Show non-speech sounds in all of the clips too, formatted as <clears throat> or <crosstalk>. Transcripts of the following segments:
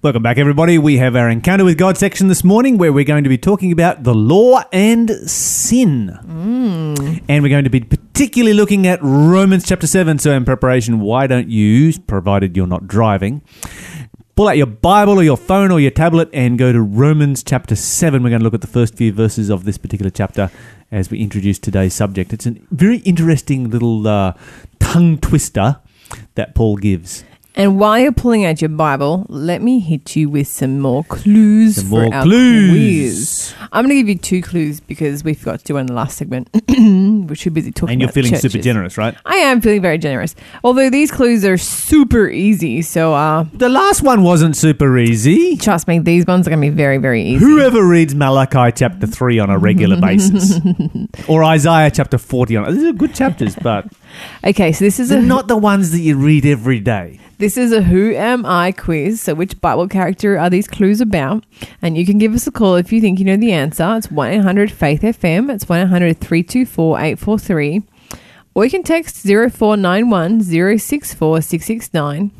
Welcome back, everybody. We have our Encounter with God section this morning where we're going to be talking about the law and sin. And we're going to be particularly looking at Romans chapter 7. So, in preparation, why don't you, provided you're not driving, pull out your Bible or your phone or your tablet and go to Romans chapter 7. We're going to look at the first few verses of this particular chapter as we introduce today's subject. It's a very interesting little uh, tongue twister that Paul gives. And while you're pulling out your Bible, let me hit you with some more clues Some for more our clues. quiz. I'm going to give you two clues because we forgot to do one in the last segment. We're too busy talking And you're feeling super generous, right? I am feeling very generous. Although these clues are super easy, so uh, The last one wasn't super easy. trust me, these ones are going to be very, very easy. Whoever reads Malachi chapter 3 on a regular <laughs> basis, or Isaiah chapter 40 on these are good chapters, but <laughs> Okay, so this is a not the ones that you read every day. This is a Who Am I quiz. So, which Bible character are these clues about? And you can give us a call if you think you know the answer. It's 1 800 Faith FM. It's 1 800 324 843. Or you can text 0491 064 669.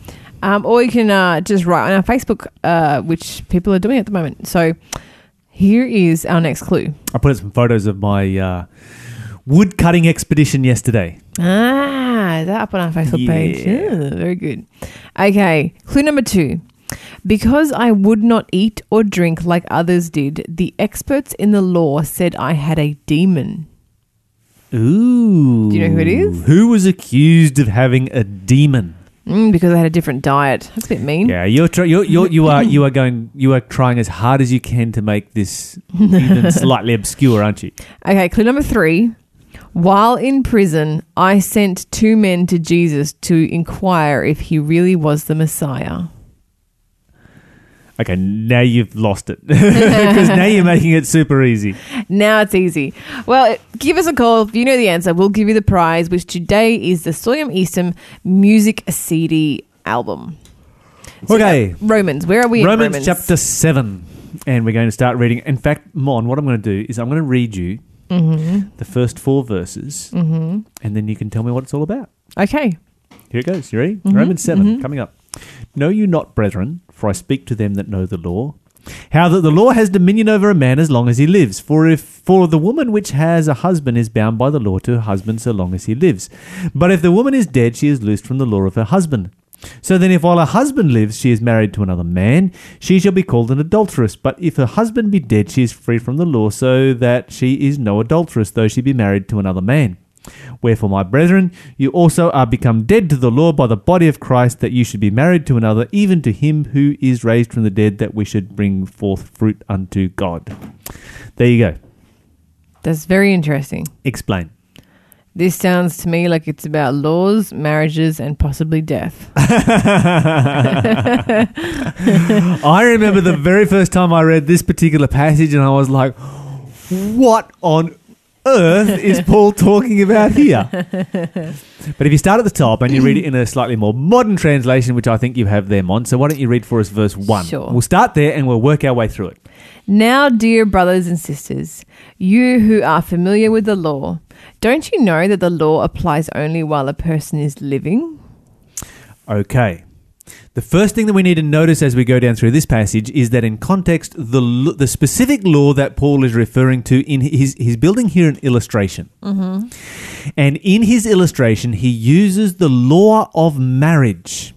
Um, or you can uh, just write on our Facebook, uh, which people are doing at the moment. So, here is our next clue. I put up some photos of my uh, wood cutting expedition yesterday. Ah, is that up on our Facebook page? Yeah. Yeah, very good. Okay, clue number two. Because I would not eat or drink like others did, the experts in the law said I had a demon. Ooh. Do you know who it is? Who was accused of having a demon? Mm, because I had a different diet. That's a bit mean. Yeah, you're, try- you're, you're you are you are <laughs> going you are trying as hard as you can to make this even <laughs> slightly obscure, aren't you? Okay, clue number three. While in prison, I sent two men to Jesus to inquire if he really was the Messiah. Okay, now you've lost it <laughs> because now you're making it super easy. Now it's easy. Well, give us a call if you know the answer. We'll give you the prize, which today is the Soyam Easton Music CD album. So, Okay. Romans. Where are we? in Romans, Romans chapter 7. And we're going to start reading. In fact, Mon, what I'm going to do is I'm going to read you Mm-hmm. the first four verses, and then you can tell me what it's all about. Okay. Here it goes. You ready? Mm-hmm. Romans 7, coming up. Know you not, brethren, for I speak to them that know the law, how that the law has dominion over a man as long as he lives. For if for the woman which has a husband is bound by the law to her husband so long as he lives. But if the woman is dead, she is loosed from the law of her husband. So then, if while her husband lives, she is married to another man, she shall be called an adulteress. But if her husband be dead, she is free from the law, so that she is no adulteress, though she be married to another man. Wherefore, my brethren, you also are become dead to the law by the body of Christ, that you should be married to another, even to him who is raised from the dead, that we should bring forth fruit unto God. There you go. That's very interesting. Explain. This sounds to me like it's about laws, marriages, and possibly death. <laughs> <laughs> I remember the very first time I read this particular passage, and I was like, what on earth is <laughs> Paul talking about here? <laughs> But if you start at the top and you read it in a <clears throat> slightly more modern translation, which I think you have there, Mon, so why don't you read for us verse 1? Sure. We'll start there and we'll work our way through it. Now, dear brothers and sisters, you who are familiar with the law, don't you know that the law applies only while a person is living? Okay. The first thing that we need to notice as we go down through this passage is that in context, the the specific law that Paul is referring to in his he's building here an illustration, mm-hmm. and in his illustration he uses the law of marriage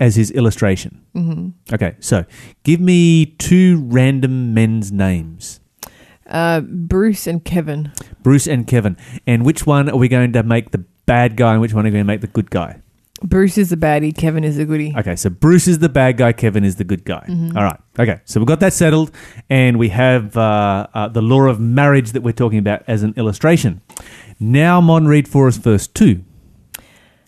as his illustration. Mm-hmm. Okay, so give me two random men's names, Uh, Bruce and Kevin. Bruce and Kevin, and which one are we going to make the bad guy, and which one are we going to make the good guy? Bruce is the baddie, Kevin is the goodie. Okay, so Bruce is the bad guy, Kevin is the good guy. All right. Okay, so we've got that settled, and we have uh, uh, the law of marriage that we're talking about as an illustration. Now, Mon, read for us verse 2.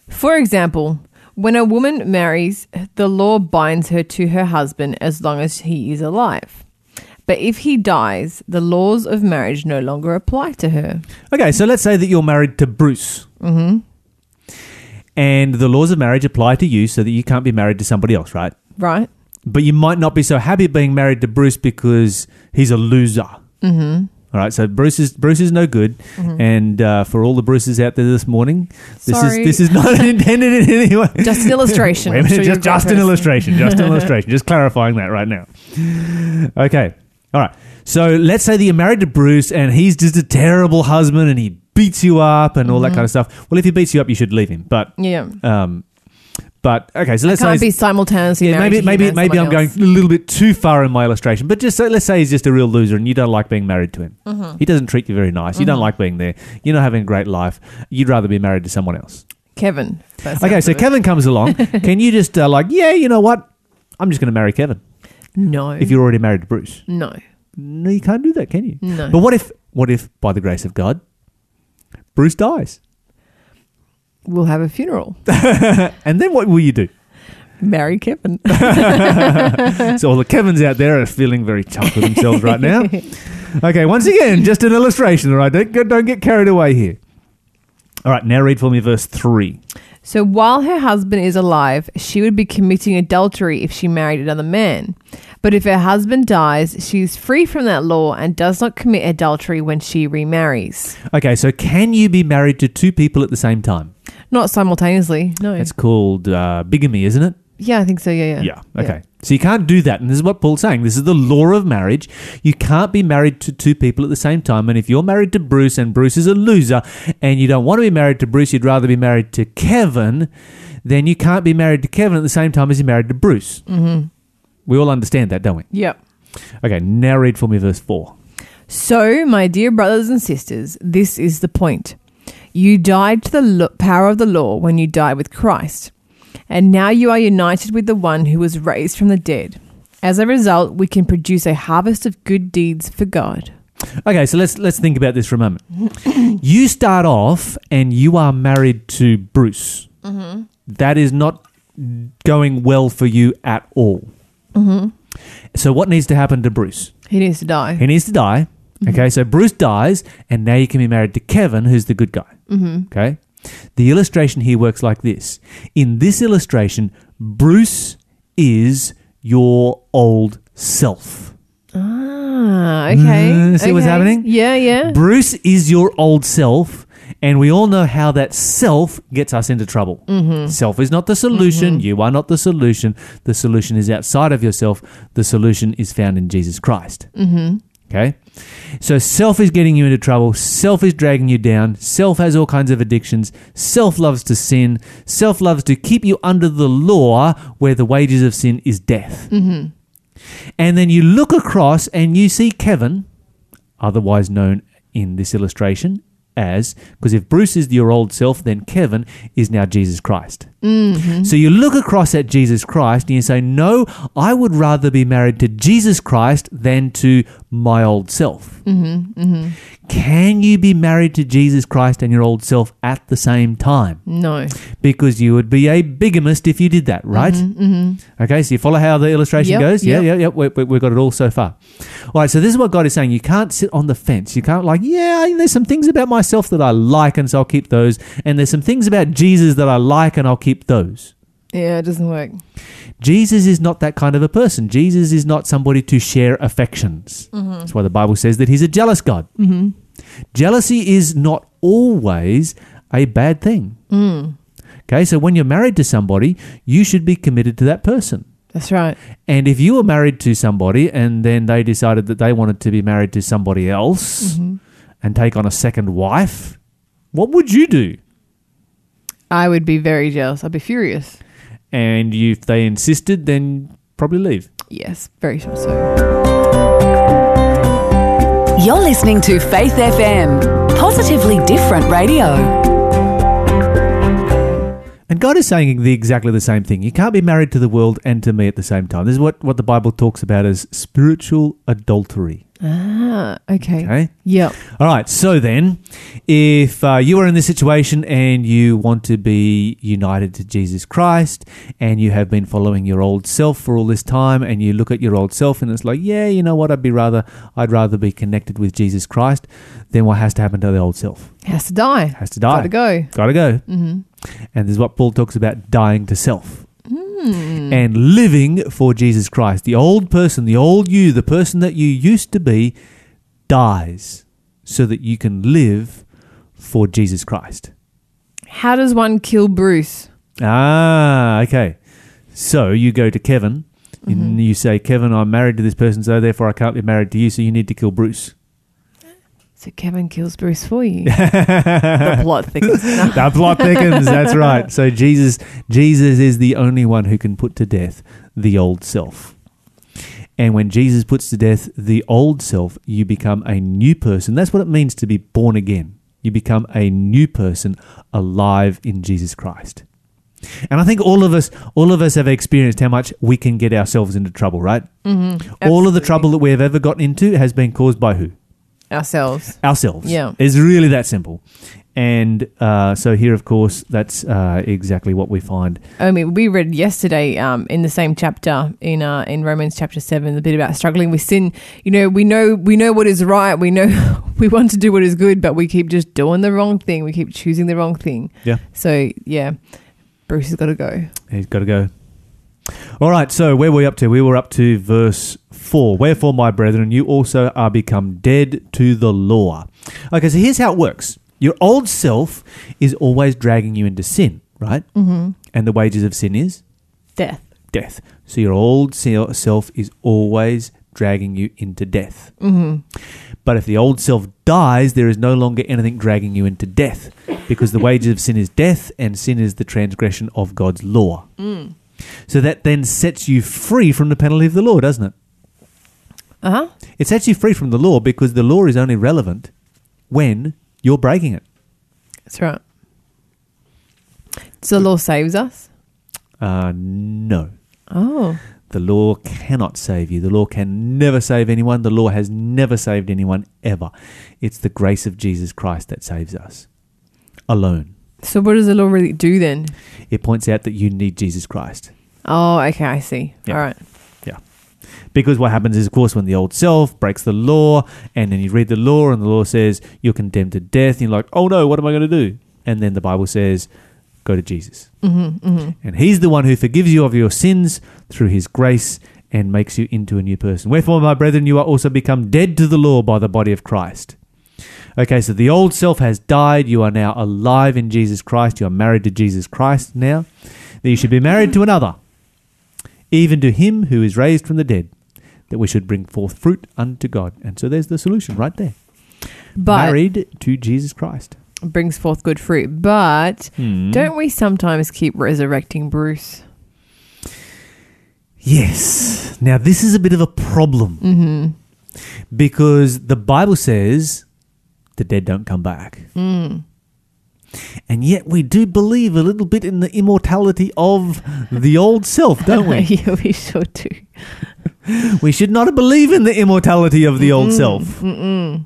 For example, when a woman marries, the law binds her to her husband as long as he is alive. But if he dies, the laws of marriage no longer apply to her. Okay, so let's say that you're married to Bruce. Mm-hmm. And the laws of marriage apply to you so that you can't be married to somebody else, right? Right? But you might not be so happy being married to Bruce because he's a loser. Mm-hmm. All right, so Bruce is Bruce is no good, and uh, for all the Bruces out there this morning, this Sorry. is this is not <laughs> intended in any way. Just an illustration. Wait a I'm minute, sure just, just an illustration. Just an <laughs> illustration. Just clarifying that right now. Okay. All right. So let's say that you're married to Bruce and he's just a terrible husband and he beats you up and all Mm-hmm. that kind of stuff. Well, if he beats you up, you should leave him. But, Yeah. um, but okay. So let's Can't say be simultaneously yeah, married maybe to him maybe and maybe I'm going else. a little bit too far in my illustration. But just say, let's say he's just a real loser and you don't like being married to him. Mm-hmm. He doesn't treat you very nice. You don't like being there. You're not having a great life. You'd rather be married to someone else. Kevin. Okay, so. Kevin comes along. <laughs> Can you just uh, like, yeah, you know what? I'm just going to marry Kevin. No. If you're already married to Bruce, no. no, you can't do that, can you? No. But what if, what if, by the grace of God, Bruce dies, We'll have a funeral. <laughs> and then what will you do? Marry Kevin. <laughs> so all the Kevins out there are feeling very chuffed with themselves right now. <laughs> Okay, once again, just an illustration. All right, don't get, don't get carried away here. All right, now read for me verse three. So while her husband is alive, she would be committing adultery if she married another man. But if her husband dies, she is free from that law and does not commit adultery when she remarries. Okay, so can you be married to two people at the same time? Not simultaneously. No. It's called uh, bigamy, isn't it? Yeah, I think so. Yeah, yeah. Yeah. Okay. So you can't do that. And this is what Paul's saying. This is the law of marriage. You can't be married to two people at the same time. And if you're married to Bruce and Bruce is a loser and you don't want to be married to Bruce, you'd rather be married to Kevin, then you can't be married to Kevin at the same time as you're married to Bruce. Mm-hmm. We all understand that, don't we? Yep. Okay. Now read for me verse 4. So, my dear brothers and sisters, this is the point. You died to the lo- power of the law when you died with Christ, and now you are united with the one who was raised from the dead. As a result, we can produce a harvest of good deeds for God. Okay, so let's let's think about this for a moment. <clears throat> you start off and you are married to Bruce. Mm-hmm. That is not going well for you at all. Mm-hmm. So what needs to happen to Bruce? He needs to die. He needs to die. Mm-hmm. Okay, so Bruce dies, and now you can be married to Kevin, who's the good guy. Mm-hmm. Okay, the illustration here works like this. In this illustration, Bruce is your old self. Ah, okay. Mm, see what's happening? Yeah, yeah. Bruce is your old self, and we all know how that self gets us into trouble. Mm-hmm. Self is not the solution. You are not the solution. The solution is outside of yourself. The solution is found in Jesus Christ. Mm-hmm. Okay? So self is getting you into trouble. Self is dragging you down. Self has all kinds of addictions. Self loves to sin. Self loves to keep you under the law where the wages of sin is death. Mm-hmm. And then you look across and you see Kevin, otherwise known in this illustration as, because if Bruce is your old self, then Kevin is now Jesus Christ. Mm-hmm. So you look across at Jesus Christ and you say, No, I would rather be married to Jesus Christ than to my old self. Mm-hmm. Mm-hmm. Can you be married to Jesus Christ and your old self at the same time? No. Because you would be a bigamist if you did that, right? Okay, so you follow how the illustration Yep, goes? Yeah, yep. yeah, yeah. We, we, we've got it all so far. All right, so this is what God is saying. You can't sit on the fence. You can't, like, yeah, there's some things about myself that I like, and so I'll keep those. And there's some things about Jesus that I like, and I'll keep those. Yeah, it doesn't work. Jesus is not that kind of a person. Jesus is not somebody to share affections. Mm-hmm. That's why the Bible says that he's a jealous God. Mm-hmm. Jealousy is not always a bad thing. Mm. Okay, so when you're married to somebody, you should be committed to that person. That's right. And if you were married to somebody and then they decided that they wanted to be married to somebody else mm-hmm. And take on a second wife, what would you do? I would be very jealous. I'd be furious. And you, if they insisted, then probably leave. Yes, very sure so. You're listening to Faith FM, positively different radio. And God is saying the, exactly the same thing. You can't be married to the world and to me at the same time. This is what, what the Bible talks about as spiritual adultery. Ah, okay. Okay? Yep. All right. So then, if uh, you are in this situation and you want to be united to Jesus Christ and you have been following your old self for all this time and you look at your old self and it's like, yeah, you know what? I'd be rather, I'd rather be connected with Jesus Christ. Then what has to happen to the old self? It has to die. Has to die. Gotta go. Gotta go. Mm-hmm. And this is what Paul talks about dying to self Hmm. and living for Jesus Christ. The old person, the old you, the person that you used to be, dies. so that you can live for Jesus Christ. How does one kill Bruce? Ah, okay. So you go to Kevin and you say, Kevin, I'm married to this person, so therefore I can't be married to you, so you need to kill Bruce. So Kevin kills Bruce for you. <laughs> the plot thickens. <laughs> The plot thickens. That's right. So Jesus, Jesus is the only one who can put to death the old self. And when Jesus puts to death the old self, you become a new person. That's what it means to be born again. You become a new person alive in Jesus Christ. And I think all of us, all of us have experienced how much we can get ourselves into trouble, right? Mm-hmm. All of the trouble that we have ever gotten into has been caused by who? Ourselves. ourselves. Yeah. It's really that simple. And uh, so here, of course, that's uh, exactly what we find. I mean, we read yesterday um, in the same chapter in uh, in Romans chapter seven, the bit about struggling with sin. You know, we know we know what is right. We know <laughs> we want to do what is good, but we keep just doing the wrong thing. We keep choosing the wrong thing. Yeah. So yeah, Bruce has got to go. He's got to go. All right, so where were we up to? We were up to verse 4. Wherefore, my brethren, you also are become dead to the law. Okay, so here's how it works your old self is always dragging you into sin, right? Mm-hmm. And the wages of sin is Death. death. So your old self is always dragging you into death. Mm-hmm. But if the old self dies, there is no longer anything dragging you into death because the wages of sin is death and sin is the transgression of God's law. So that then sets you free from the penalty of the law, doesn't it? Uh huh. It sets you free from the law because the law is only relevant when you're breaking it. That's right. So the law saves us. Uh, no. Oh, The law cannot save you. The law can never save anyone. The law has never saved anyone ever. It's the grace of Jesus Christ that saves us alone. So what does the law really do then? It points out that you need Jesus Christ. Oh, okay, I see. Yeah. All right. Yeah. Because what happens is, of course, when the old self breaks the law and then you read the law and the law says you're condemned to death, and you're like, oh no, what am I going to do? And then the Bible says, go to Jesus. Mm-hmm, mm-hmm. And he's the one who forgives you of your sins through his grace and makes you into a new person. Wherefore, my brethren, you are also become dead to the law by the body of Christ. Okay, so the old self has died. You are now alive in Jesus Christ. You are married to Jesus Christ now. That you should be married to another, even to him who is raised from the dead, that we should bring forth fruit unto God. And so there's the solution right there. But married to Jesus Christ. brings forth good fruit. But Hmm. don't we sometimes keep resurrecting Bruce? Yes. Now, this is a bit of a problem Mm-hmm. because the Bible says the dead don't come back. Mm. And yet, we do believe a little bit in the immortality of the old self, don't we? <laughs> yeah, we sure do. <laughs> we should not believe in the immortality of the old Mm-mm. self. Mm-mm.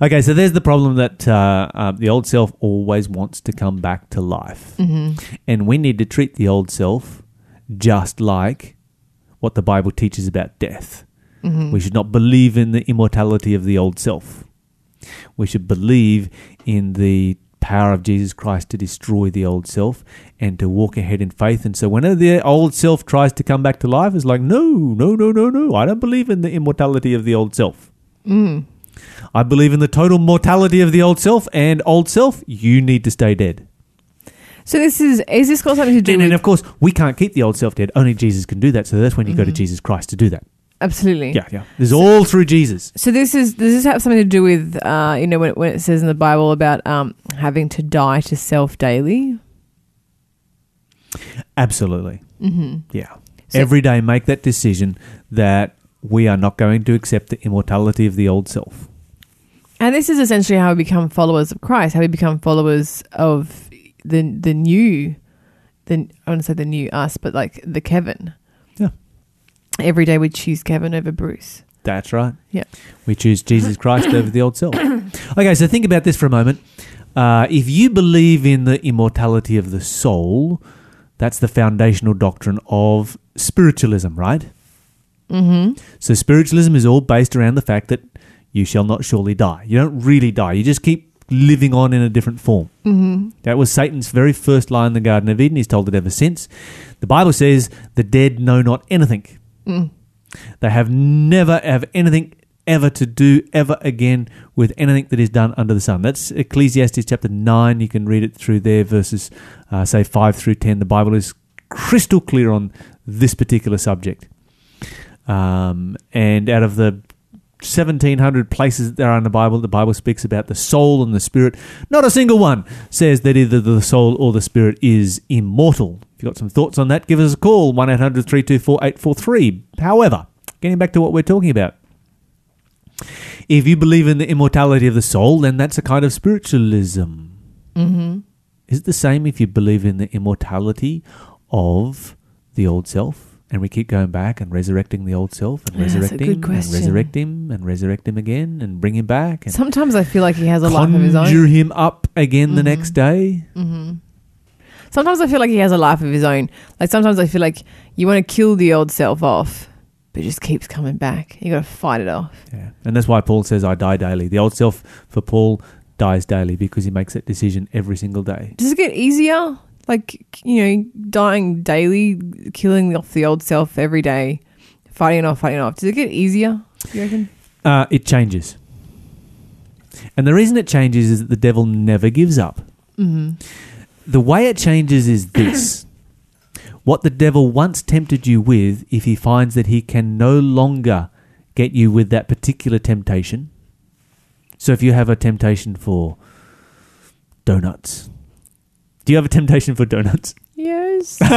Okay, so there's the problem that uh, uh, the old self always wants to come back to life. Mm-hmm. And we need to treat the old self just like what the Bible teaches about death. Mm-hmm. We should not believe in the immortality of the old self. We should believe in the power of Jesus Christ to destroy the old self and to walk ahead in faith. And so, whenever the old self tries to come back to life, it's like, no, no, no, no, no. I don't believe in the immortality of the old self. Mm. I believe in the total mortality of the old self. And old self, you need to stay dead. So this is is this got something to do And, with and of course, we can't keep the old self dead. Only Jesus can do that. So that's when you go to Jesus Christ to do that. Absolutely Yeah, yeah. This is all through Jesus. So this is does this have something to do with uh, you know when, when it says in the Bible about um, having to die to self daily? Absolutely. Mm-hmm. Yeah. So- Every day, make that decision that we are not going to accept the immortality of the old self. And this is essentially how we become followers of Christ. How we become followers of the the new, the I want to say the new us, but like the Kevin. Every day we choose Kevin over Bruce. That's right. Yeah. We choose Jesus Christ over the old self. <coughs> Okay, so think about this for a moment. Uh, if you believe in the immortality of the soul, that's the foundational doctrine of spiritualism, right? Mm-hmm. So spiritualism is all based around the fact that you shall not surely die. You don't really die. You just keep living on in a different form. Mm-hmm. That was Satan's very first lie in the Garden of Eden. He's told it ever since. The Bible says the dead know not anything. Mm. They have never have anything ever to do ever again with anything that is done under the sun. That's Ecclesiastes chapter 9. You can read it through there, verses, uh, say, 5 through 10. The Bible is crystal clear on this particular subject. Um, and out of the 1700 places that there are in the Bible, the Bible speaks about the soul and the spirit. Not a single one says that either the soul or the spirit is immortal. If you've got some thoughts on that, give us a call 1 800 324 843. However, getting back to what we're talking about. If you believe in the immortality of the soul, then that's a kind of spiritualism. Mm-hmm. Is it the same if you believe in the immortality of the old self? And we keep going back and resurrecting the old self and Yeah, resurrect him and resurrect him and resurrect him again and bring him back and Sometimes I feel like he has a life of his own. conjure him up again the Mhm. next day. hmm Sometimes I feel like he has a life of his own. Like sometimes I feel like you want to kill the old self off, but it just keeps coming back. You got to fight it off. Yeah. And that's why Paul says, I die daily. The old self for Paul dies daily because he makes that decision every single day. Does it get easier? Like you know, dying daily, killing off the old self every day, fighting it off, fighting it off. Does it get easier? You reckon? Uh, it changes. And the reason it changes is that the devil never gives up. Mm-hmm. The way it changes is this. <coughs> What the devil once tempted you with, if he finds that he can no longer get you with that particular temptation. So if you have a temptation for donuts, do you have a temptation for donuts? Yes. <laughs>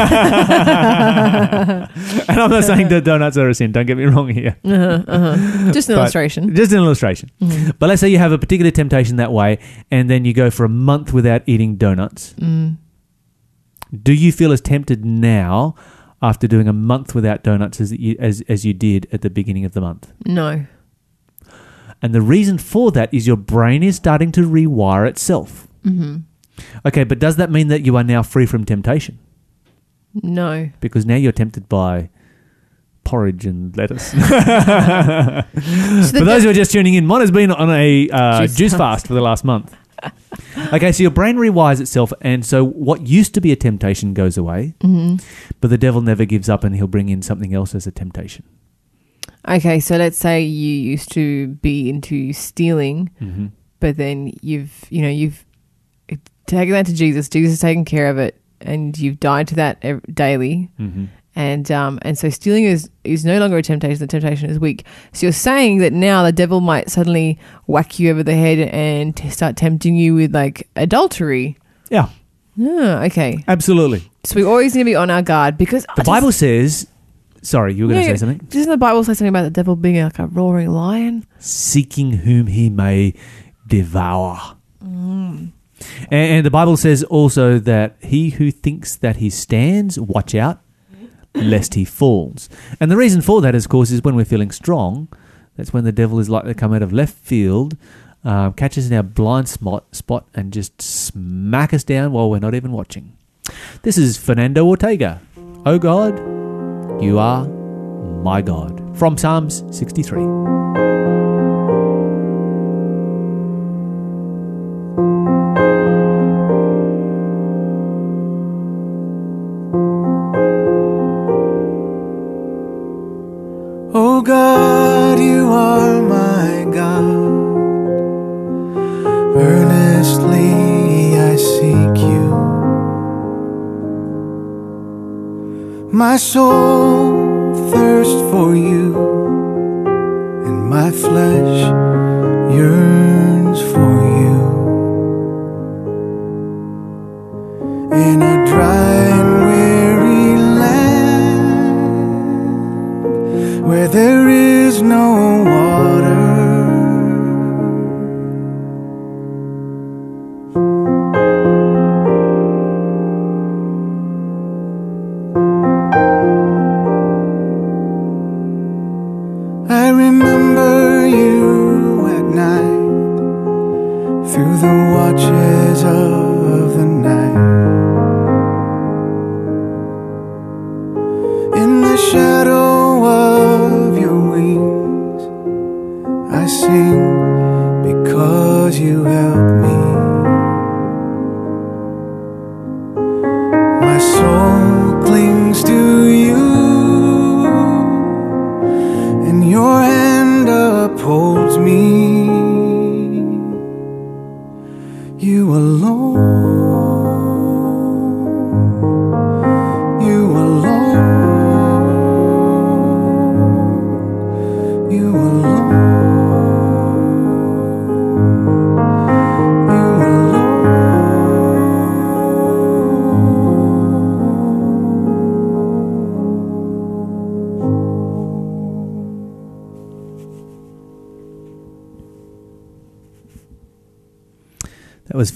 And I'm not saying that donuts are a sin, don't get me wrong here. uh-huh, uh-huh. Just an But- illustration. Just an illustration. Mhm. But let's say you have a particular temptation that way, and then you go for a month without eating donuts. Mm. Do you feel as tempted now after doing a month without donuts as you, as, as you did at the beginning of the month? No. And the reason for that is your brain is starting to rewire itself. Mm-hmm. Okay, but does that mean that you are now free from temptation? No. Because now you're tempted by porridge and lettuce. <laughs> <laughs> For those who are just tuning in, Mon has been on a uh, Juice juice fast. for the last month. <laughs> okay, so your brain rewires itself, and so what used to be a temptation goes away, Mhm. but the devil never gives up, and he'll bring in something else as a temptation. Okay, so let's say you used to be into stealing, Mm-hmm. but then you've, you know, you've taken that to Jesus. Jesus has taken care of it, and you've died to that ev- daily. Mm-hmm. And um, and so stealing is is no longer a temptation. The temptation is weak. So you're saying that now the devil might suddenly whack you over the head and t- start tempting you with like adultery. Yeah, Ah, okay. absolutely. So we always need to be on our guard because The Bible says, sorry, you were going to Yeah, say something? Doesn't the Bible say something about the devil being like a roaring lion? Seeking whom he may devour. Mm. And, and the Bible says also that he who thinks that he stands, watch out, lest he falls. And the reason for that, of course, is when we're feeling strong. That's when the devil is likely to come out of left field, uh, catch us in our blind spot, spot, and just smack us down while we're not even watching. This is Fernando Ortega. Oh God, you are my God. From Psalms 63.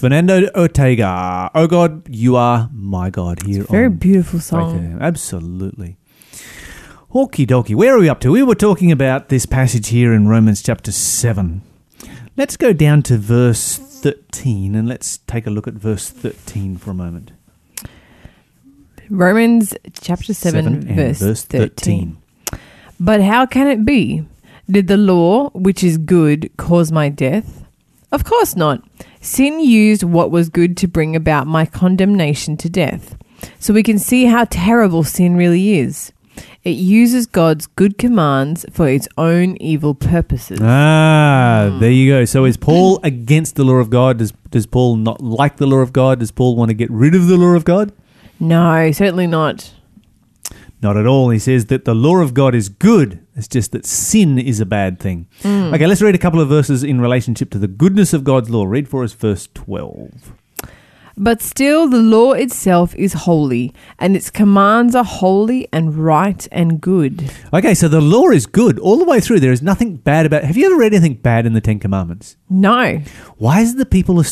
Fernando Ortega. Oh God, you are my God. Here, Very on beautiful song. FM. Absolutely. Okie dokie. Where are we up to? We were talking about this passage here in Romans chapter 7. Let's go down to verse 13 and let's take a look at verse 13 for a moment. Romans chapter 7, and verse, 13. But how can it be? Did the law, which is good, cause my death? Of course not. Sin used what was good to bring about my condemnation to death. So we can see how terrible sin really is. It uses God's good commands for its own evil purposes. Ah, there you go. So is Paul against the law of God? Does, does Paul not like the law of God? Does Paul want to get rid of the law of God? No, certainly not. Not at all. He says that the law of God is good. It's just that sin is a bad thing. Hmm. Okay, let's read a couple of verses in relationship to the goodness of God's law. Read for us verse 12. But still, the law itself is holy, and its commands are holy and right and good. Okay, so the law is good all the way through. There is nothing bad about Have you ever read anything bad in the Ten Commandments? No, Why is it that people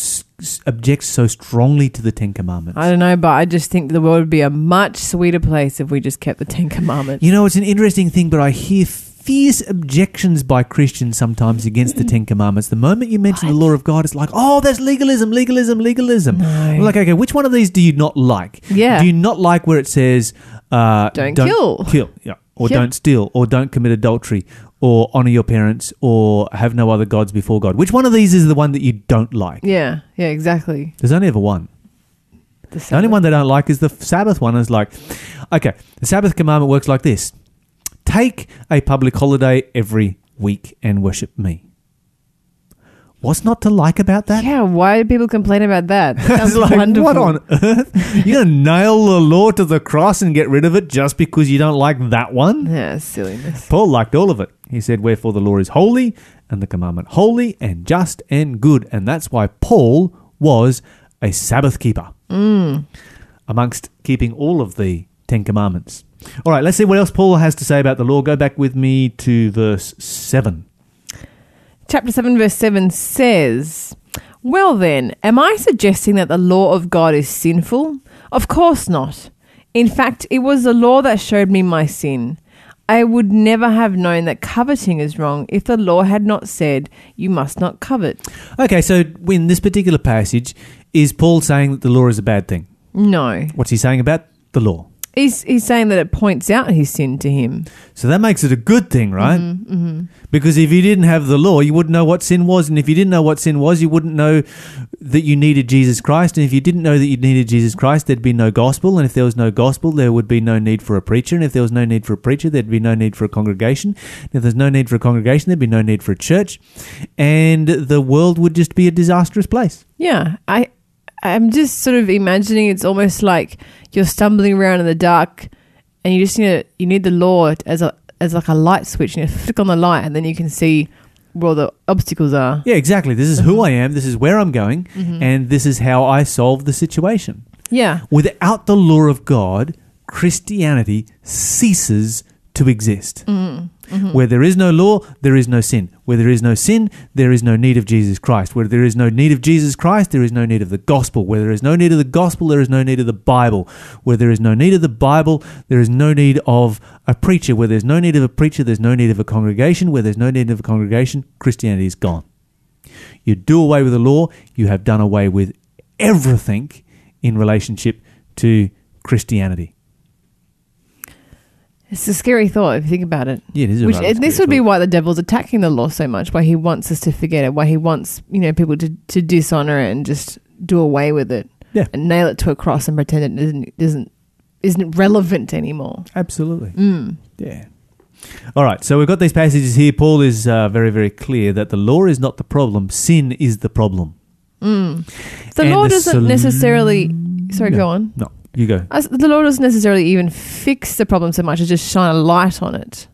object so strongly to the Ten Commandments? I don't know, but I just think the world would be a much sweeter place if we just kept the Ten Commandments. You know, it's an interesting thing, but I hear fierce objections by Christians sometimes against the Ten Commandments. The moment you mention the law of God, it's like, oh, that's legalism, legalism, legalism. No. Like, okay, which one of these do you not like? Yeah. Do you not like where it says, uh, Don't kill. Kill, yeah. Or Yep. don't steal, or don't commit adultery, or honor your parents, or have no other gods before God? Which one of these is the one that you don't like? Yeah, yeah, exactly. There's only ever one. The only one they don't like is the Sabbath one. Is like, okay, the Sabbath commandment works like this: take a public holiday every week and worship me. What's not to like about that? Yeah, why do people complain about that? <laughs> Sounds like, wonderful. what on earth? You're gonna nail the law to the cross and get rid of it just because you don't like that one? Yeah, silliness. Paul liked all of it. He said, Wherefore the law is holy, and the commandment holy, and just, and good. And that's why Paul was a Sabbath keeper mm. amongst keeping all of the Ten Commandments. All right, let's see what else Paul has to say about the law. Go back with me to verse 7. Chapter 7, verse 7 says, Well then, am I suggesting that the law of God is sinful? Of course not. In fact, it was the law that showed me my sin. I would never have known that coveting is wrong if the law had not said, You must not covet. Okay, so in this particular passage, is Paul saying that the law is a bad thing? No. What's he saying about the law? He's, he's saying that it points out his sin to him. So that makes it a good thing, right? Mm-hmm, Because if you didn't have the law, you wouldn't know what sin was. And if you didn't know what sin was, you wouldn't know that you needed Jesus Christ. And if you didn't know that you needed Jesus Christ, there'd be no gospel. And if there was no gospel, there would be no need for a preacher. And if there was no need for a preacher, there'd be no need for a congregation. And if there's no need for a congregation, there'd be no need for a church. And the world would just be a disastrous place. Yeah, I I'm just sort of imagining it's almost like you're stumbling around in the dark and you just need a, you need the law as a as like a light switch and you flick on the light and then you can see where all the obstacles are. Yeah, exactly. This is who mm-hmm. I am. This is where I'm going. Mm-hmm. And this is how I solve the situation. Yeah. Without the law of God, Christianity ceases to exist. Mm-hmm. Where there is no law, there is no sin. Where there is no sin, there is no need of Jesus Christ. Where there is no need of Jesus Christ, there is no need of the gospel. Where there is no need of the gospel, there is no need of the Bible. Where there is no need of the Bible, there is no need of a preacher. Where there's no need of a preacher, there's no need of a congregation. Where there's no need of a congregation, Christianity is gone. You do away with the law, you have done away with everything in relationship to Christianity. It's a scary thought if you think about it. Yeah, it is a Which, this would be why the devil's attacking the law so much, why he wants us to forget it, why he wants, you know, people to, to dishonor it and just do away with it. Yeah. And nail it to a cross and pretend it isn't isn't isn't relevant anymore. Absolutely. Mm. Yeah. All right, so we've got these passages here. Paul is uh, very, very clear that the law is not the problem, sin is the problem. The And law the doesn't sol- necessarily. Sorry, No. go on. No, you go. The law doesn't necessarily even fix the problem so much as just shine a light on it.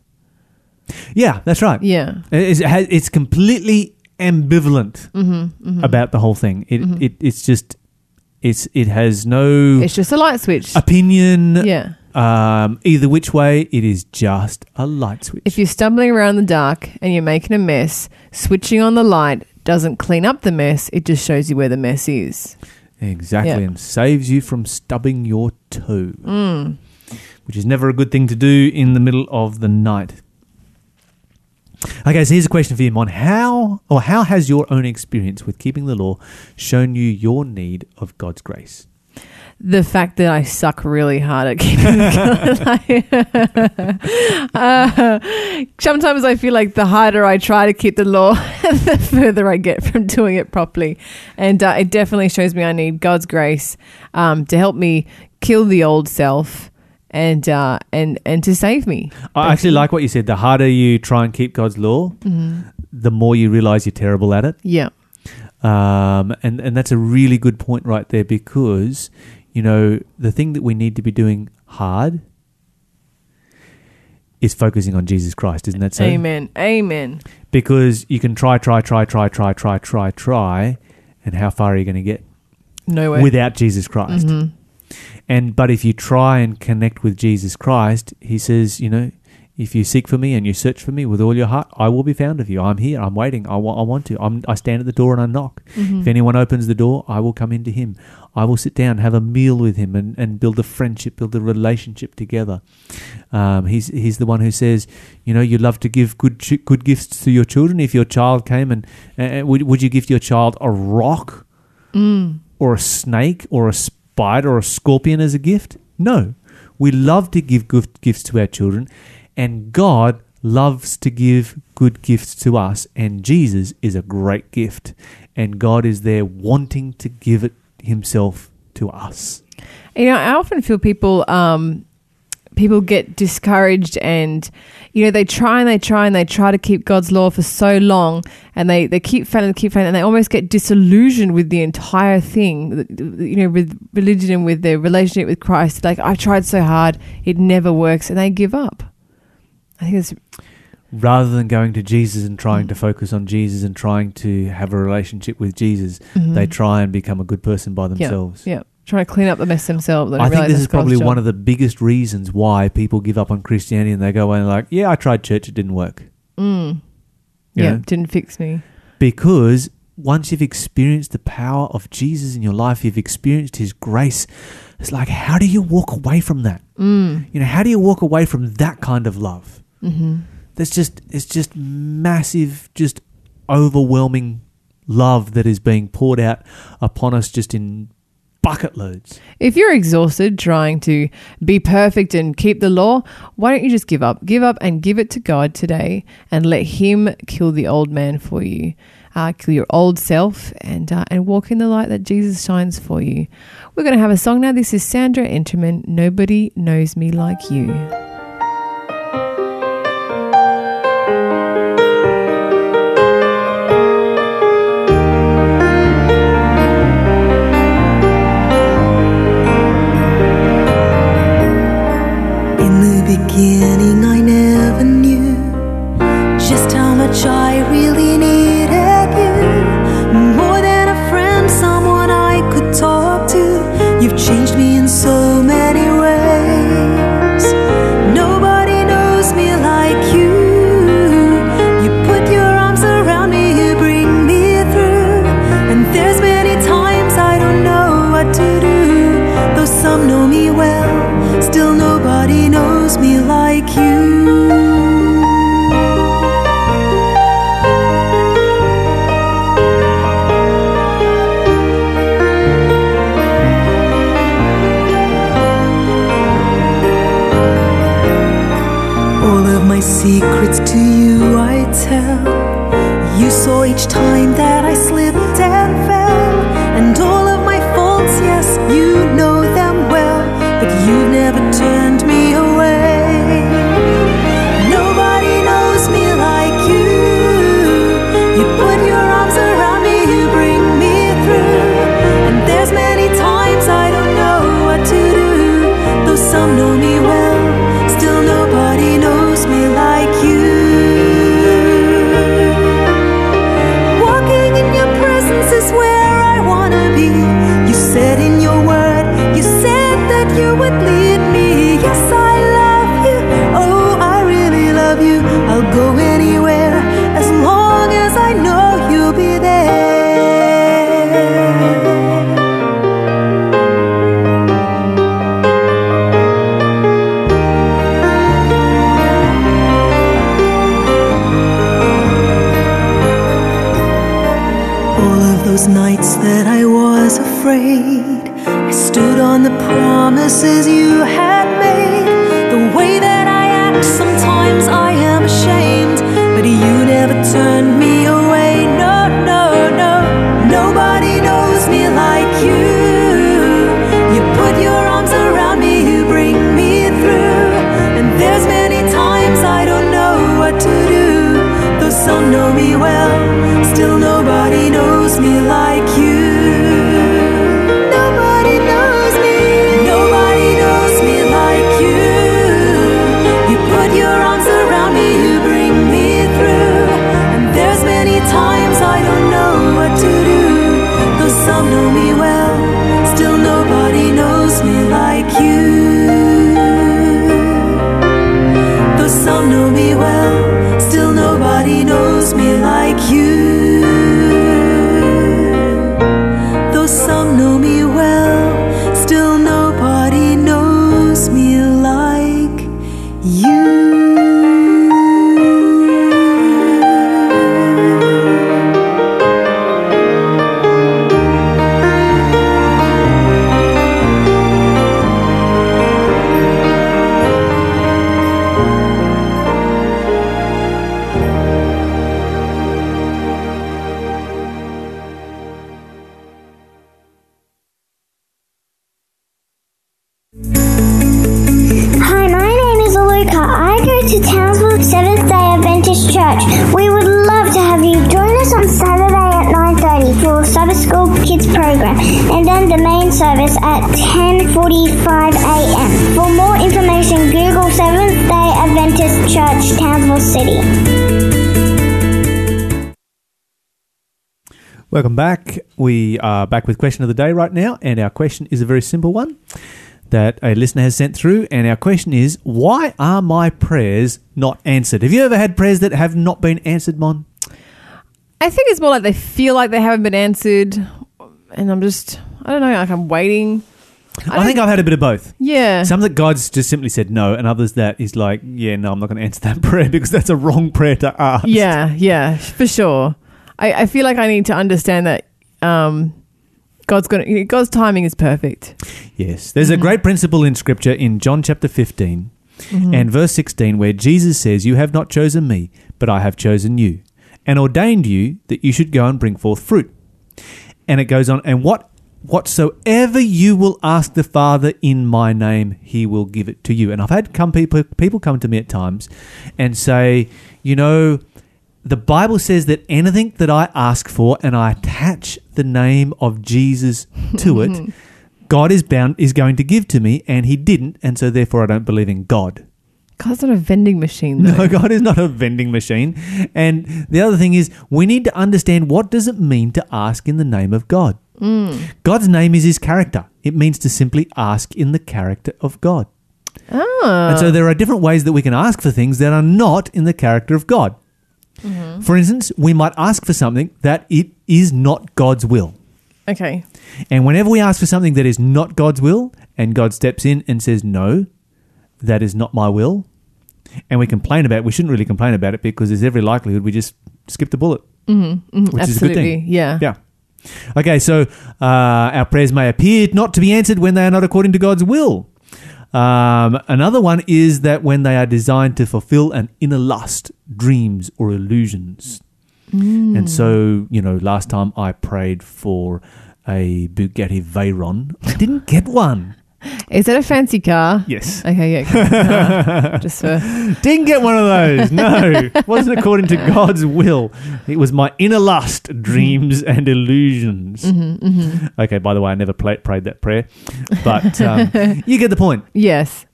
Yeah, that's right. Yeah. It's, it's completely ambivalent Mm-hmm, about the whole thing. It, it it's just it's it has no It's just a light switch. opinion yeah. um, either which way. It is just a light switch. If you're stumbling around in the dark and you're making a mess, switching on the light doesn't clean up the mess, it just shows you where the mess is. Exactly, Yeah. and saves you from stubbing your toe, Mm. which is never a good thing to do in the middle of the night. Okay, so here's a question for you, Mon. How or how has your own experience with keeping the law shown you your need of God's grace? The fact that I suck really hard at keeping the <laughs> <laughs> uh, sometimes I feel like the harder I try to keep the law, <laughs> the further I get from doing it properly. And uh, it definitely shows me I need God's grace um, to help me kill the old self and uh, and and to save me. I actually like what you said. The harder you try and keep God's law, Mm-hmm. the more you realize you're terrible at it. Yeah. Um, and, and that's a really good point right there because, you know, the thing that we need to be doing hard is focusing on Jesus Christ, isn't that so? Amen. Amen. Because you can try, try, try, try, try, try, try, try, and how far are you going to get No way. without Jesus Christ? Mhm. And but if you try and connect with Jesus Christ, he says, you know, if you seek for me and you search for me with all your heart, I will be found of you. I'm here. I'm waiting. I wa- I want to. I'm, I stand at the door and I knock. Mm-hmm. If anyone opens the door, I will come into him. I will sit down, have a meal with him, and, and build a friendship, build a relationship together. Um, he's he's the one who says, you know, you love to give good ch- good gifts to your children. If your child came and uh, would would you give your child a rock Mm. or a snake or a spider or a scorpion as a gift? No. We love to give good gifts to our children, and God loves to give good gifts to us, and Jesus is a great gift, and God is there wanting to give it Himself to us. You know, I often feel people um, people get discouraged and you know they try and they try and they try to keep God's law for so long and they, they keep failing keep failing and they almost get disillusioned with the entire thing you know with religion and with their relationship with Christ. Like I tried so hard it never works and they give up I think it's Rather than going to Jesus and trying to focus on Jesus and trying to have a relationship with Jesus, they try and become a good person by themselves. Mm-hmm. yeah trying to clean up the mess themselves I think this is probably one of the biggest reasons why people give up on Christianity and they go away and like, yeah, I tried church, it didn't work. mm. Yeah know? didn't fix me Because once you've experienced the power of Jesus in your life, you've experienced his grace, it's like, how do you walk away from that? mm. You know, how do you walk away from that kind of love? Mm-hmm. That's just, it's just massive, just overwhelming love that is being poured out upon us just in bucket loads. If you're exhausted trying to be perfect and keep the law, why don't you just give up? Give up and give it to God today and let Him kill the old man for you. Uh, kill your old self and uh, and walk in the light that Jesus shines for you. We're going to have a song now. This is Sandra Enterman. Nobody knows me like you. We are back with question of the day right now, and our question is a very simple one that a listener has sent through. And our question is, why are my prayers not answered? Have you ever had prayers that have not been answered, Mon? I think it's more like they feel like they haven't been answered, and I'm just, I don't know, like I'm waiting. I, think I've had a bit of both. Yeah. Some that God's just simply said no, and others that He's like, yeah, no, I'm not going to answer that <laughs> prayer because that's a wrong prayer to ask. Yeah, yeah, for sure. I, I feel like I need to understand that um, God's gonna God's timing is perfect. Yes. There's a great principle in Scripture in John chapter 15 and verse 16 where Jesus says, You have not chosen me, but I have chosen you, and ordained you that you should go and bring forth fruit. And it goes on, and what whatsoever you will ask the Father in my name, he will give it to you. And I've had come people people come to me at times and say, you know, the Bible says that anything that I ask for and I attach the name of Jesus to it, <laughs> God is bound is going to give to me, and He didn't, and so therefore I don't believe in God. God's not a vending machine, though. <laughs> No, God is not a vending machine. And the other thing is, we need to understand what does it mean to ask in the name of God. God's name is His character. It means to simply ask in the character of God. Ah, And so there are different ways that we can ask for things that are not in the character of God. For instance, we might ask for something that it is not God's will. okay. And whenever we ask for something that is not God's will, and God steps in and says, No, that is not my will, and we complain about it, we shouldn't really complain about it because there's every likelihood we just skip the bullet, Mm-hmm, which is a good thing. yeah. Yeah. Okay, so uh, our prayers may appear not to be answered when they are not according to God's will. Um, another one is that when they are designed to fulfill an inner lust, dreams, or illusions. And so, you know, last time I prayed for a Bugatti Veyron, I didn't get one. Is that a fancy car? Yes. Okay, yeah. <laughs> just for Didn't get one of those. No, wasn't according to God's will. It was my inner lust, dreams, and illusions. Okay. By the way, I never play, prayed that prayer, but um, <laughs> you get the point. yes.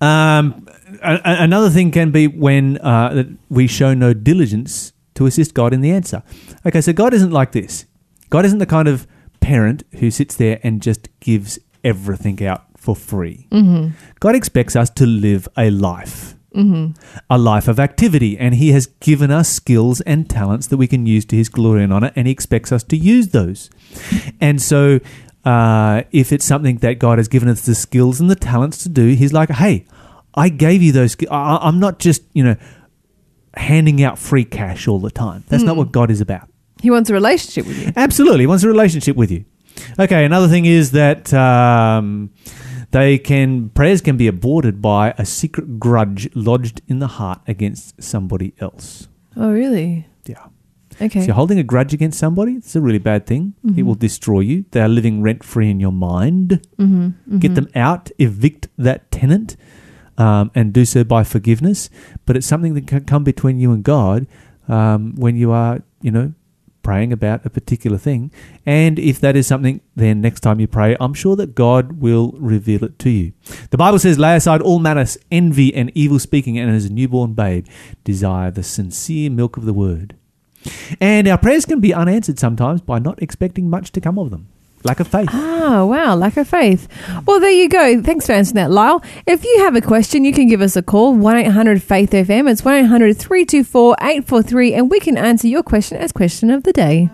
Um, a- a- another thing can be when uh, that we show no diligence to assist God in the answer. Okay, so God isn't like this. God isn't the kind of parent who sits there and just gives everything out for free. Mm-hmm. God expects us to live a life. A life of activity, and He has given us skills and talents that we can use to His glory and honor, and He expects us to use those. And so, uh, if it's something that God has given us the skills and the talents to do, He's like, "Hey, I gave you those. I- I'm not just you know handing out free cash all the time. That's not what God is about. He wants a relationship with you. Absolutely, he wants a relationship with you. Okay, another thing is that um, they can prayers can be aborted by a secret grudge lodged in the heart against somebody else. Oh, really? Yeah. Okay. So you're holding a grudge against somebody. It's a really bad thing. It will destroy you. They are living rent free in your mind. Mm-hmm, Get them out. Evict that tenant, um, and do so by forgiveness. But it's something that can come between you and God um, when you are, you know, praying about a particular thing. And if that is something, then next time you pray, I'm sure that God will reveal it to you. The Bible says, "Lay aside all malice, envy, and evil speaking, and as a newborn babe, desire the sincere milk of the word." And our prayers can be unanswered sometimes by not expecting much to come of them. Lack of faith. Ah, wow, lack of faith. Well, there you go. Thanks for answering that, Lyle. If you have a question, you can give us a call, 1 800 Faith FM. It's 1 800 324 843, and we can answer your question as question of the day.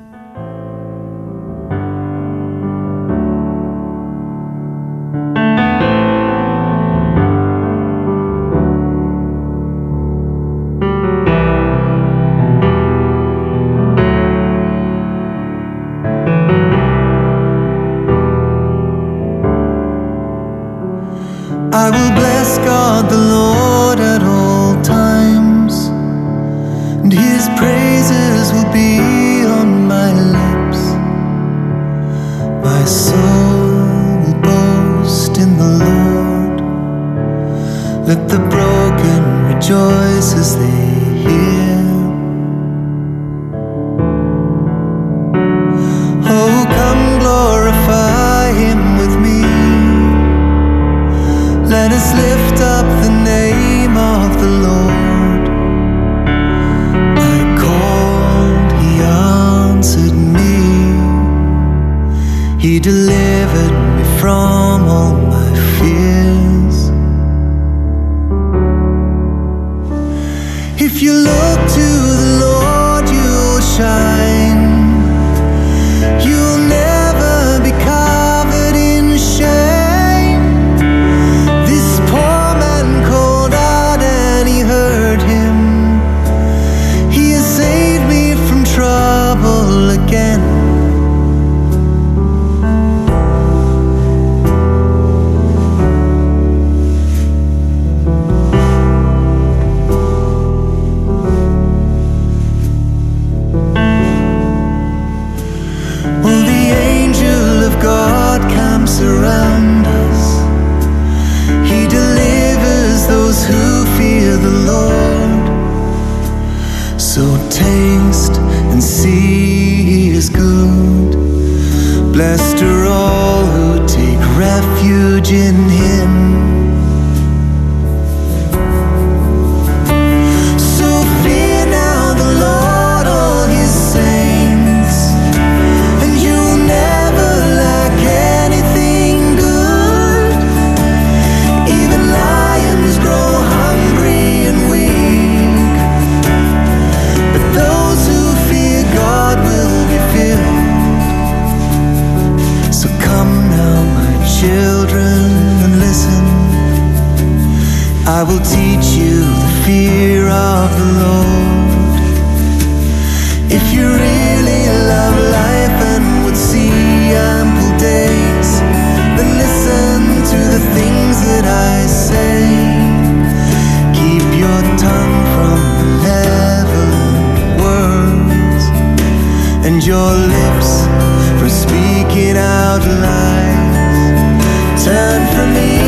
Turn from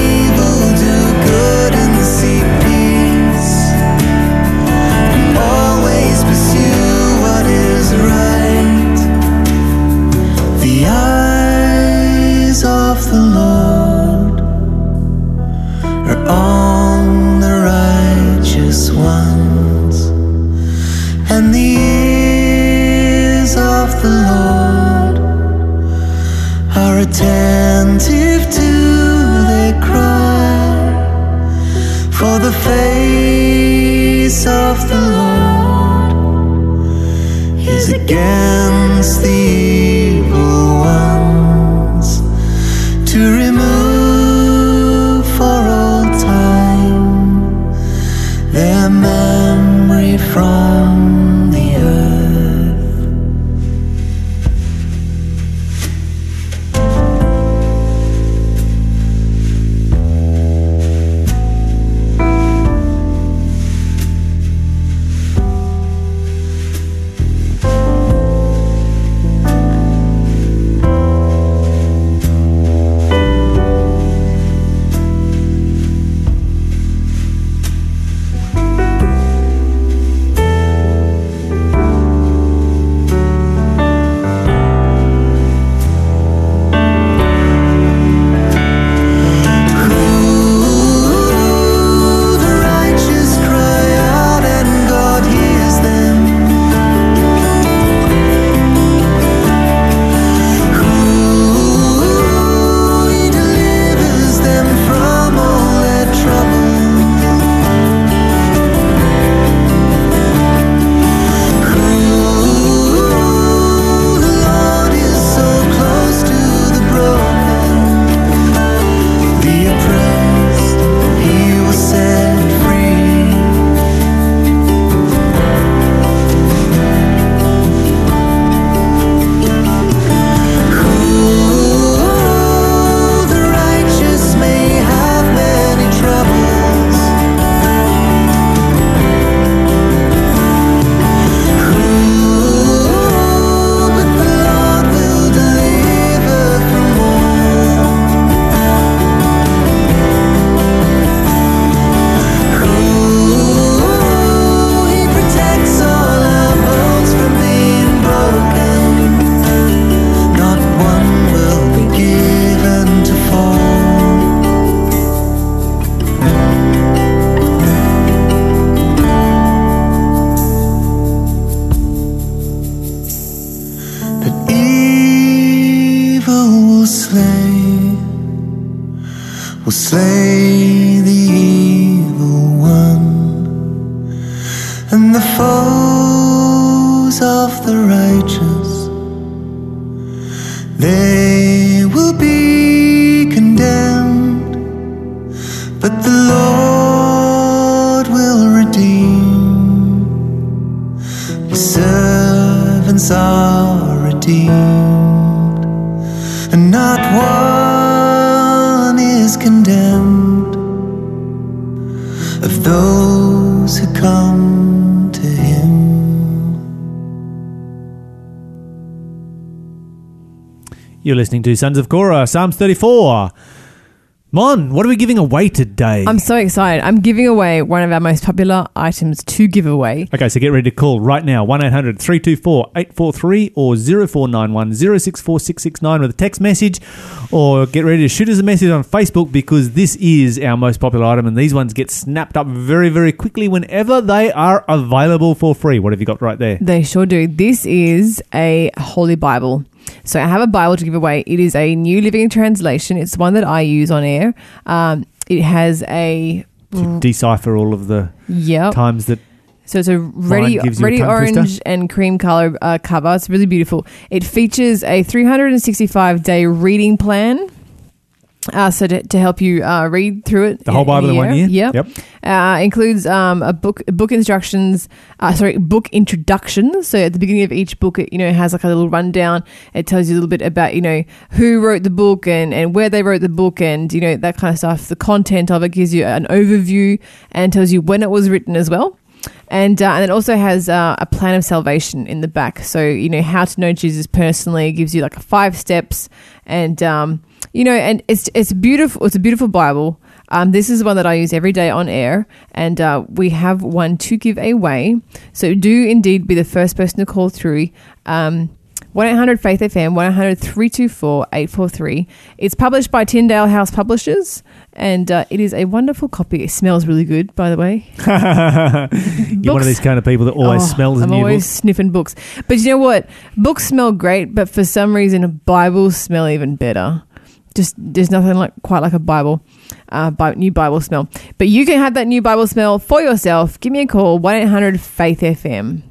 You're listening to Sons of Korah, Psalms 34. Mon, what are we giving away today? I'm so excited. I'm giving away one of our most popular items to give away. Okay, so get ready to call right now 1 800 324 843 or 0491 064 669 with a text message or get ready to shoot us a message on Facebook because this is our most popular item and these ones get snapped up very, very quickly whenever they are available for free. What have you got right there? They sure do. This is a Holy Bible. So I have a Bible to give away. It is a New Living Translation. It's one that I use on air. Um, it has a To decipher all of the yep. times that. So it's a ready, you a ready orange twister? and cream color uh, cover. It's really beautiful. It features a 365 day reading plan. Uh, so to, to help you uh, read through it, The whole Bible in one year? Yep. Yep. Uh, includes um, a book, book instructions. Uh, sorry, book introduction. So at the beginning of each book, it you know has like a little rundown. It tells you a little bit about you know who wrote the book and and where they wrote the book and you know that kind of stuff. The content of it gives you an overview and tells you when it was written as well. And, uh, and it also has uh, a plan of salvation in the back. So, you know, how to know Jesus personally gives you like five steps. And, um, you know, and it's, it's beautiful. It's a beautiful Bible. Um, this is one that I use every day on air. And uh, we have one to give away. So do indeed be the first person to call through. Um, 1 800 Faith FM, 1 800 324 843. It's published by Tyndale House Publishers, and uh, it is a wonderful copy. It smells really good, by the way. <laughs> You're one of these kind of people that always Oh, smells I'm new always books. sniffing books. But you know what? Books smell great, but for some reason, Bibles smell even better. Just there's nothing like quite like a Bible, uh, new Bible smell. But you can have that new Bible smell for yourself. Give me a call one eight hundred Faith FM.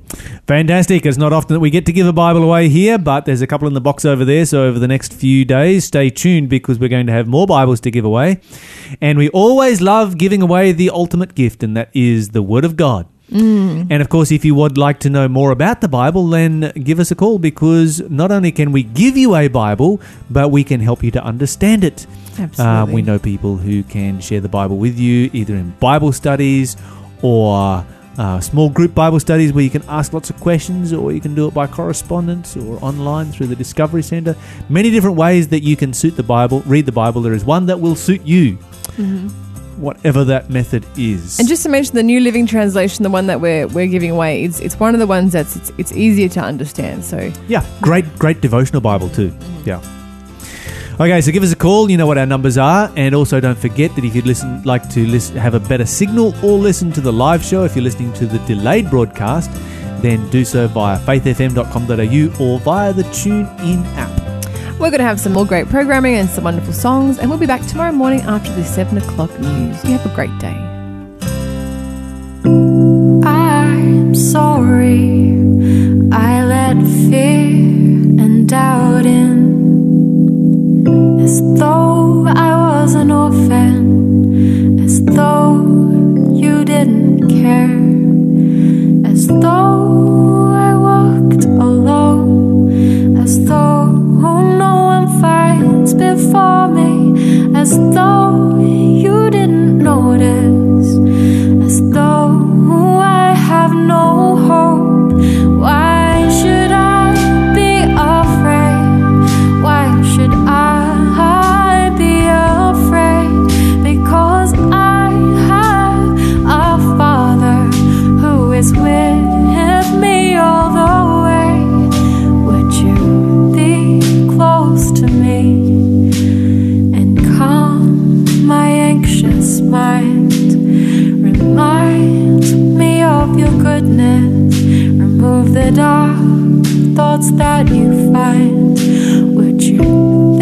Fantastic. It's not often that we get to give a Bible away here, but there's a couple in the box over there. So over the next few days, stay tuned because we're going to have more Bibles to give away. And we always love giving away the ultimate gift, and that is the Word of God. And of course, if you would like to know more about the Bible, then give us a call because not only can we give you a Bible, but we can help you to understand it. Absolutely. Um, we know people who can share the Bible with you either in Bible studies or uh, small group Bible studies where you can ask lots of questions, or you can do it by correspondence or online through the Discovery Center. Many different ways that you can suit the Bible, read the Bible. There is one that will suit you, whatever that method is. Mm-hmm. And just to mention the New Living Translation, the one that we're we're giving away, it's it's one of the ones that's it's, it's easier to understand. So Yeah, great, great devotional Bible too. Yeah. Okay, so give us a call. You know what our numbers are, and also don't forget that if you'd listen, like to listen, have a better signal, or listen to the live show, if you're listening to the delayed broadcast, then do so via faithfm.com.au or via the TuneIn app. We're going to have some more great programming and some wonderful songs, and we'll be back tomorrow morning after the seven o'clock news. You have a great day. I'm sorry I let fear and doubt in as though I was an orphan, as though you didn't care, as though as though you didn't notice The dark thoughts that you find. Would you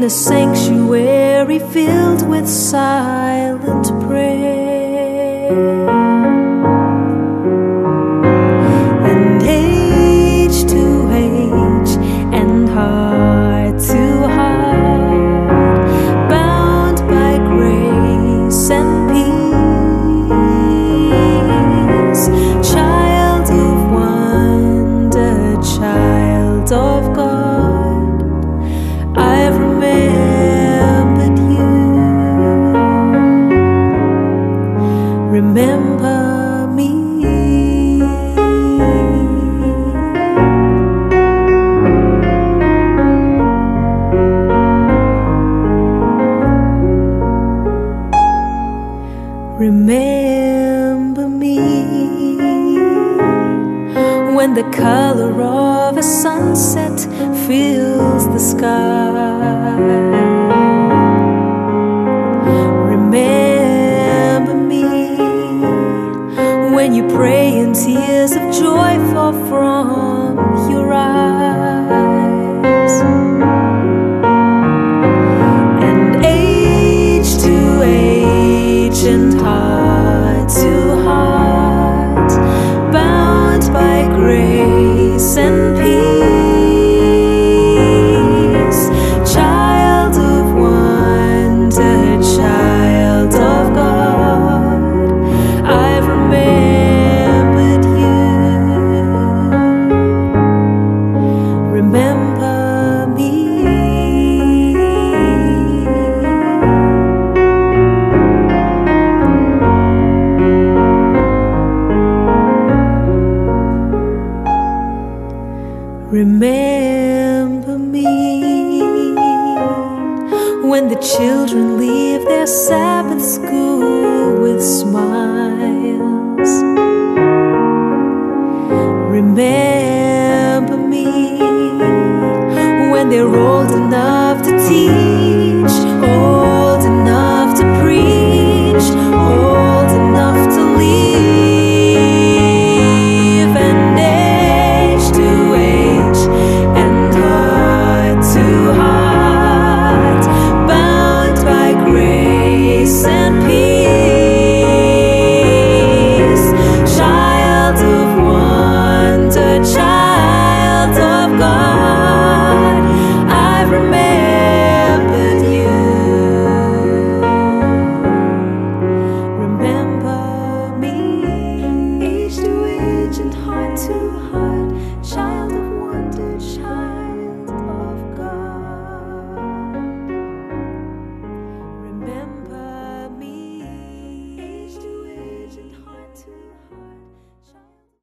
in a sanctuary filled with silent prayer. Sky.